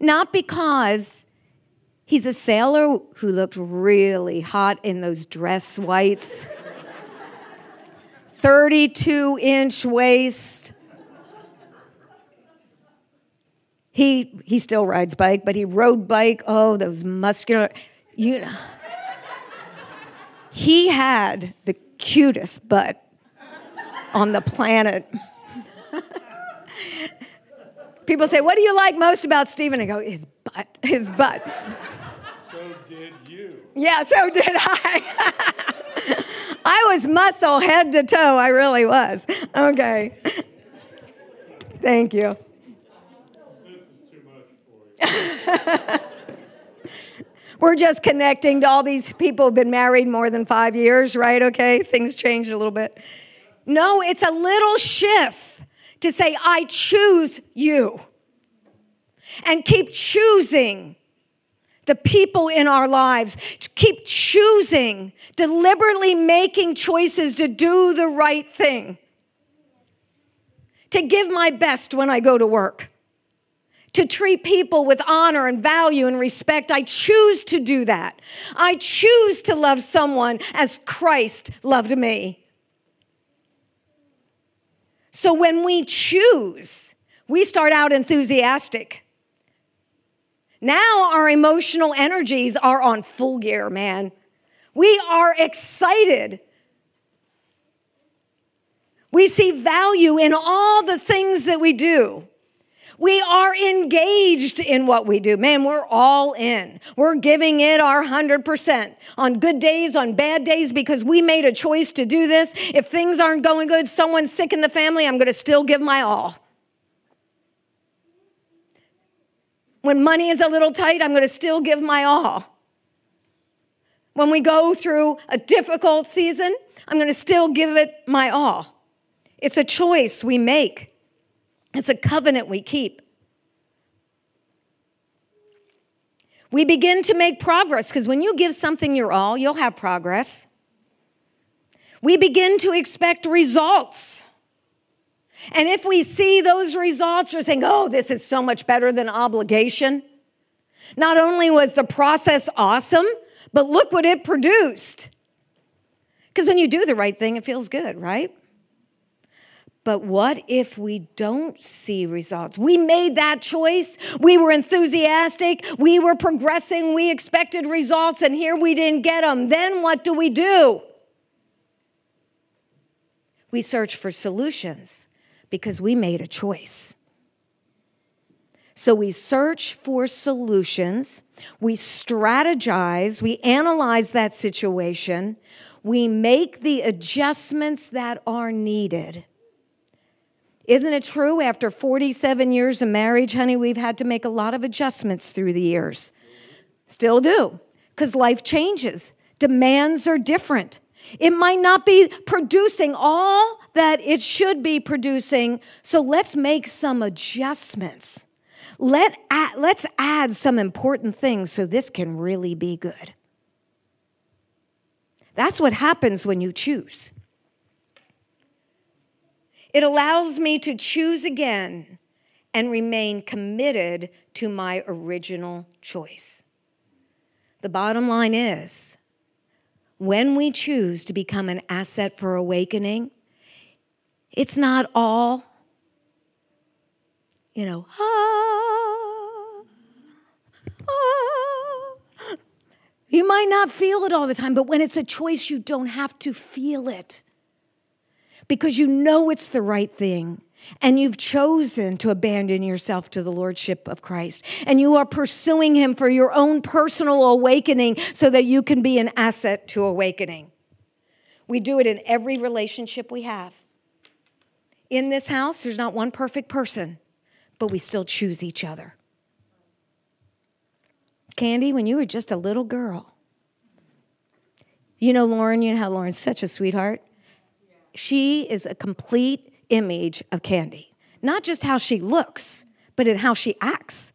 Not because he's a sailor who looked really hot in those dress whites, 32 inch waist. He, he still rides bike, but he rode bike. Oh, those muscular, you know. He had the cutest butt on the planet. People say, What do you like most about Stephen? I go, His butt, his butt. So did you. Yeah, so did I. I was muscle head to toe. I really was. Okay. Thank you. This is too much for you. We're just connecting to all these people who've been married more than five years, right? Okay, things changed a little bit. No, it's a little shift to say, I choose you. And keep choosing the people in our lives. Keep choosing, deliberately making choices to do the right thing. To give my best when I go to work to treat people with honor and value and respect. I choose to do that. I choose to love someone as Christ loved me. So when we choose, we start out enthusiastic. Now our emotional energies are on full gear, man. We are excited. We see value in all the things that we do. We are engaged in what we do. Man, we're all in. We're giving it our 100% on good days, on bad days, because we made a choice to do this. If things aren't going good, someone's sick in the family, I'm going to still give my all. When money is a little tight, I'm going to still give my all. When we go through a difficult season, I'm going to still give it my all. It's a choice we make. It's a covenant we keep. We begin to make progress because when you give something your all, you'll have progress. We begin to expect results. And if we see those results, we're saying, oh, this is so much better than obligation. Not only was the process awesome, but look what it produced. Because when you do the right thing, it feels good, right? But what if we don't see results? We made that choice. We were enthusiastic. We were progressing. We expected results, and here we didn't get them. Then what do we do? We search for solutions because we made a choice. So we search for solutions, we strategize, we analyze that situation, we make the adjustments that are needed. Isn't it true? After 47 years of marriage, honey, we've had to make a lot of adjustments through the years. Still do, because life changes, demands are different. It might not be producing all that it should be producing, so let's make some adjustments. Let add, let's add some important things so this can really be good. That's what happens when you choose. It allows me to choose again and remain committed to my original choice. The bottom line is when we choose to become an asset for awakening, it's not all, you know, ah, ah. You might not feel it all the time, but when it's a choice, you don't have to feel it because you know it's the right thing and you've chosen to abandon yourself to the Lordship of Christ, and you are pursuing Him for your own personal awakening so that you can be an asset to awakening. We do it in every relationship we have. In this house, there's not one perfect person, but we still choose each other. Candy, when you were just a little girl, you know Lauren, you know how Lauren's such a sweetheart? She is a complete image of Candy. Not just how she looks, but in how she acts.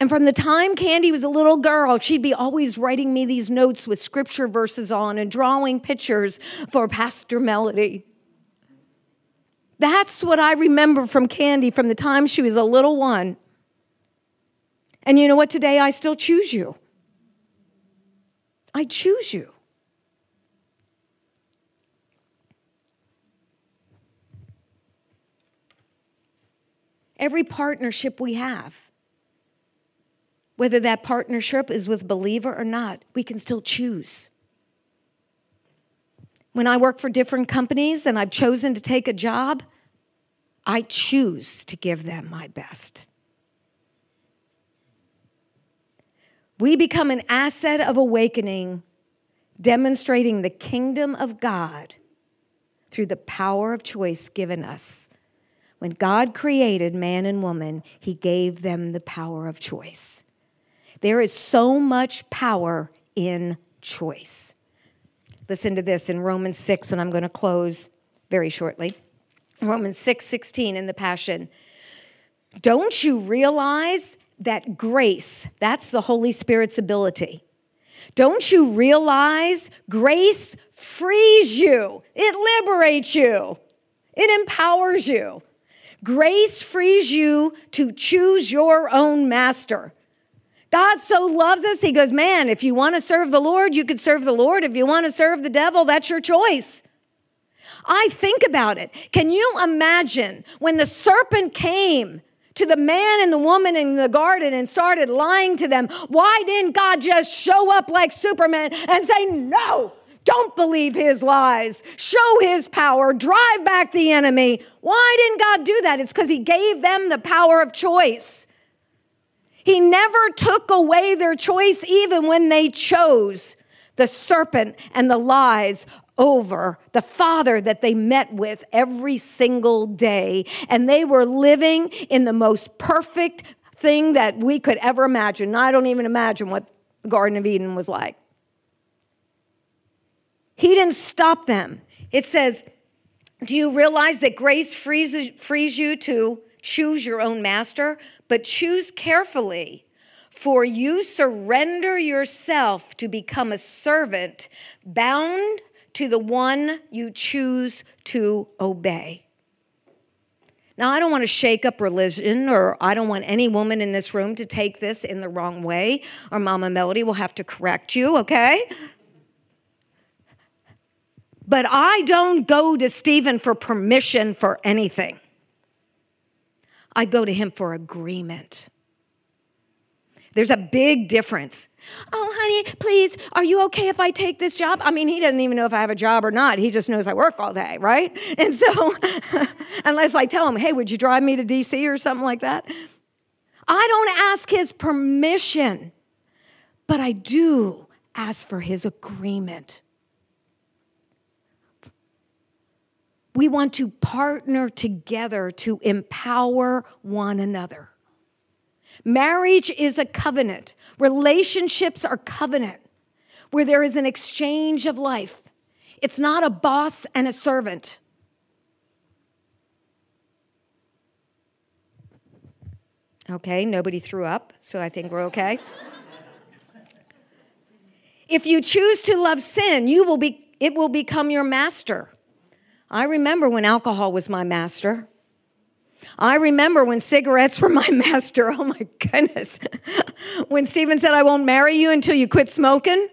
And from the time Candy was a little girl, she'd be always writing me these notes with scripture verses on and drawing pictures for Pastor Melody. That's what I remember from Candy from the time she was a little one. And you know what? Today I still choose you. I choose you. Every partnership we have. Whether that partnership is with believer or not, we can still choose. When I work for different companies and I've chosen to take a job, I choose to give them my best. We become an asset of awakening, demonstrating the kingdom of God through the power of choice given us when God created man and woman, he gave them the power of choice. There is so much power in choice. Listen to this in Romans 6, and I'm going to close very shortly. Romans 6 16 in the Passion. Don't you realize that grace, that's the Holy Spirit's ability. Don't you realize grace frees you, it liberates you, it empowers you. Grace frees you to choose your own master. God so loves us, He goes, Man, if you want to serve the Lord, you could serve the Lord. If you want to serve the devil, that's your choice. I think about it. Can you imagine when the serpent came to the man and the woman in the garden and started lying to them? Why didn't God just show up like Superman and say, No, don't believe his lies. Show his power. Drive back the enemy. Why didn't God do that? It's because he gave them the power of choice. He never took away their choice, even when they chose the serpent and the lies over the Father that they met with every single day. And they were living in the most perfect thing that we could ever imagine. I don't even imagine what the Garden of Eden was like. He didn't stop them. It says, Do you realize that grace frees, frees you to choose your own master? But choose carefully, for you surrender yourself to become a servant bound to the one you choose to obey. Now, I don't want to shake up religion, or I don't want any woman in this room to take this in the wrong way, or Mama Melody will have to correct you, okay? But I don't go to Stephen for permission for anything. I go to him for agreement. There's a big difference. Oh, honey, please, are you okay if I take this job? I mean, he doesn't even know if I have a job or not. He just knows I work all day, right? And so, unless I tell him, hey, would you drive me to DC or something like that? I don't ask his permission, but I do ask for his agreement. We want to partner together to empower one another. Marriage is a covenant, relationships are covenant where there is an exchange of life. It's not a boss and a servant. Okay, nobody threw up, so I think we're okay. if you choose to love sin, you will be it will become your master. I remember when alcohol was my master. I remember when cigarettes were my master. Oh my goodness. when Stephen said, I won't marry you until you quit smoking,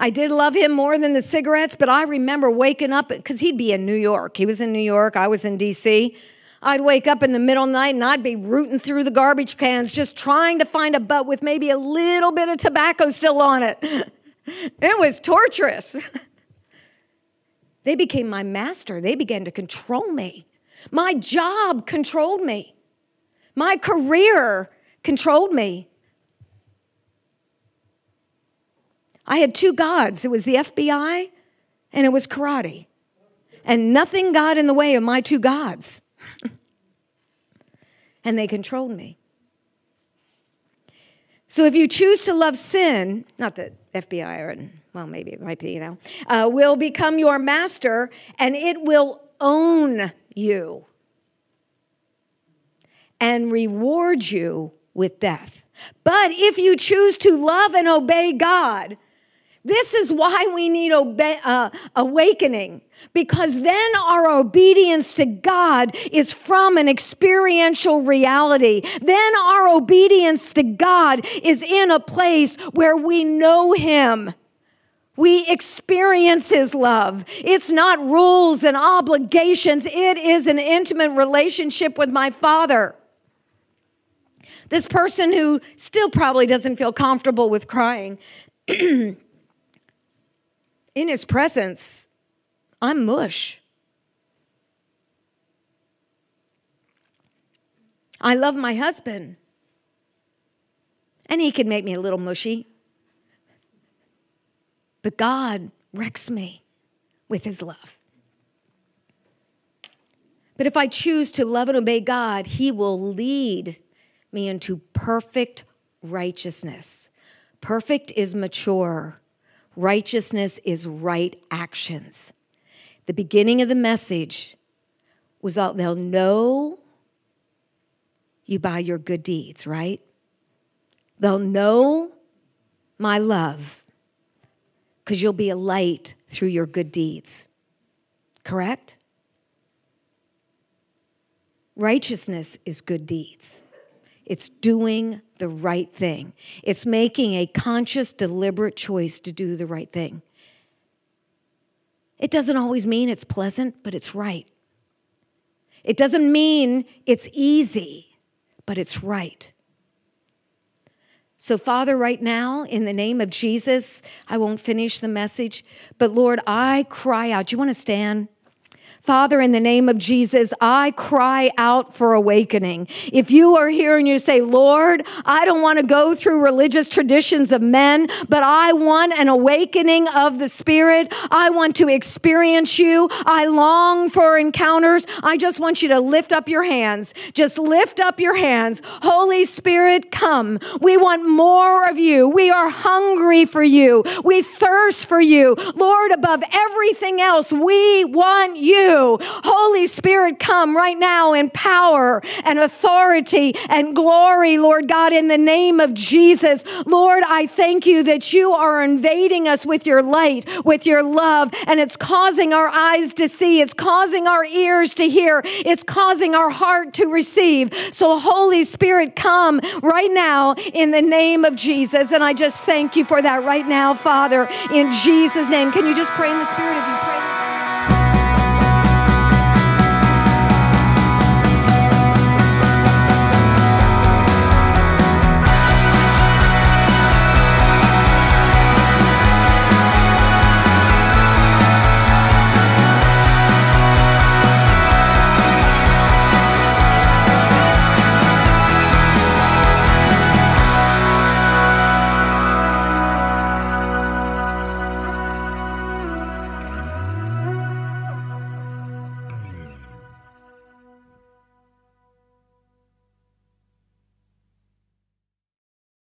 I did love him more than the cigarettes, but I remember waking up because he'd be in New York. He was in New York, I was in DC. I'd wake up in the middle of the night and I'd be rooting through the garbage cans, just trying to find a butt with maybe a little bit of tobacco still on it. It was torturous. They became my master. They began to control me. My job controlled me. My career controlled me. I had two gods it was the FBI and it was karate. And nothing got in the way of my two gods. and they controlled me. So if you choose to love sin, not that FBI or, well, maybe it might be, you know, uh, will become your master and it will own you and reward you with death. But if you choose to love and obey God, this is why we need obe- uh, awakening, because then our obedience to God is from an experiential reality. Then our obedience to God is in a place where we know Him. We experience His love. It's not rules and obligations, it is an intimate relationship with my Father. This person who still probably doesn't feel comfortable with crying. in his presence, I'm mush. I love my husband, and he can make me a little mushy. But God wrecks me with his love. But if I choose to love and obey God, he will lead me into perfect righteousness. Perfect is mature. Righteousness is right actions. The beginning of the message was all, they'll know you by your good deeds, right? They'll know my love because you'll be a light through your good deeds. Correct? Righteousness is good deeds. It's doing the right thing. It's making a conscious, deliberate choice to do the right thing. It doesn't always mean it's pleasant, but it's right. It doesn't mean it's easy, but it's right. So, Father, right now, in the name of Jesus, I won't finish the message, but Lord, I cry out. Do you want to stand? Father, in the name of Jesus, I cry out for awakening. If you are here and you say, Lord, I don't want to go through religious traditions of men, but I want an awakening of the Spirit. I want to experience you. I long for encounters. I just want you to lift up your hands. Just lift up your hands. Holy Spirit, come. We want more of you. We are hungry for you. We thirst for you. Lord, above everything else, we want you. Holy Spirit, come right now in power and authority and glory, Lord God, in the name of Jesus. Lord, I thank you that you are invading us with your light, with your love, and it's causing our eyes to see, it's causing our ears to hear, it's causing our heart to receive. So, Holy Spirit, come right now in the name of Jesus. And I just thank you for that right now, Father, in Jesus' name. Can you just pray in the Spirit of you?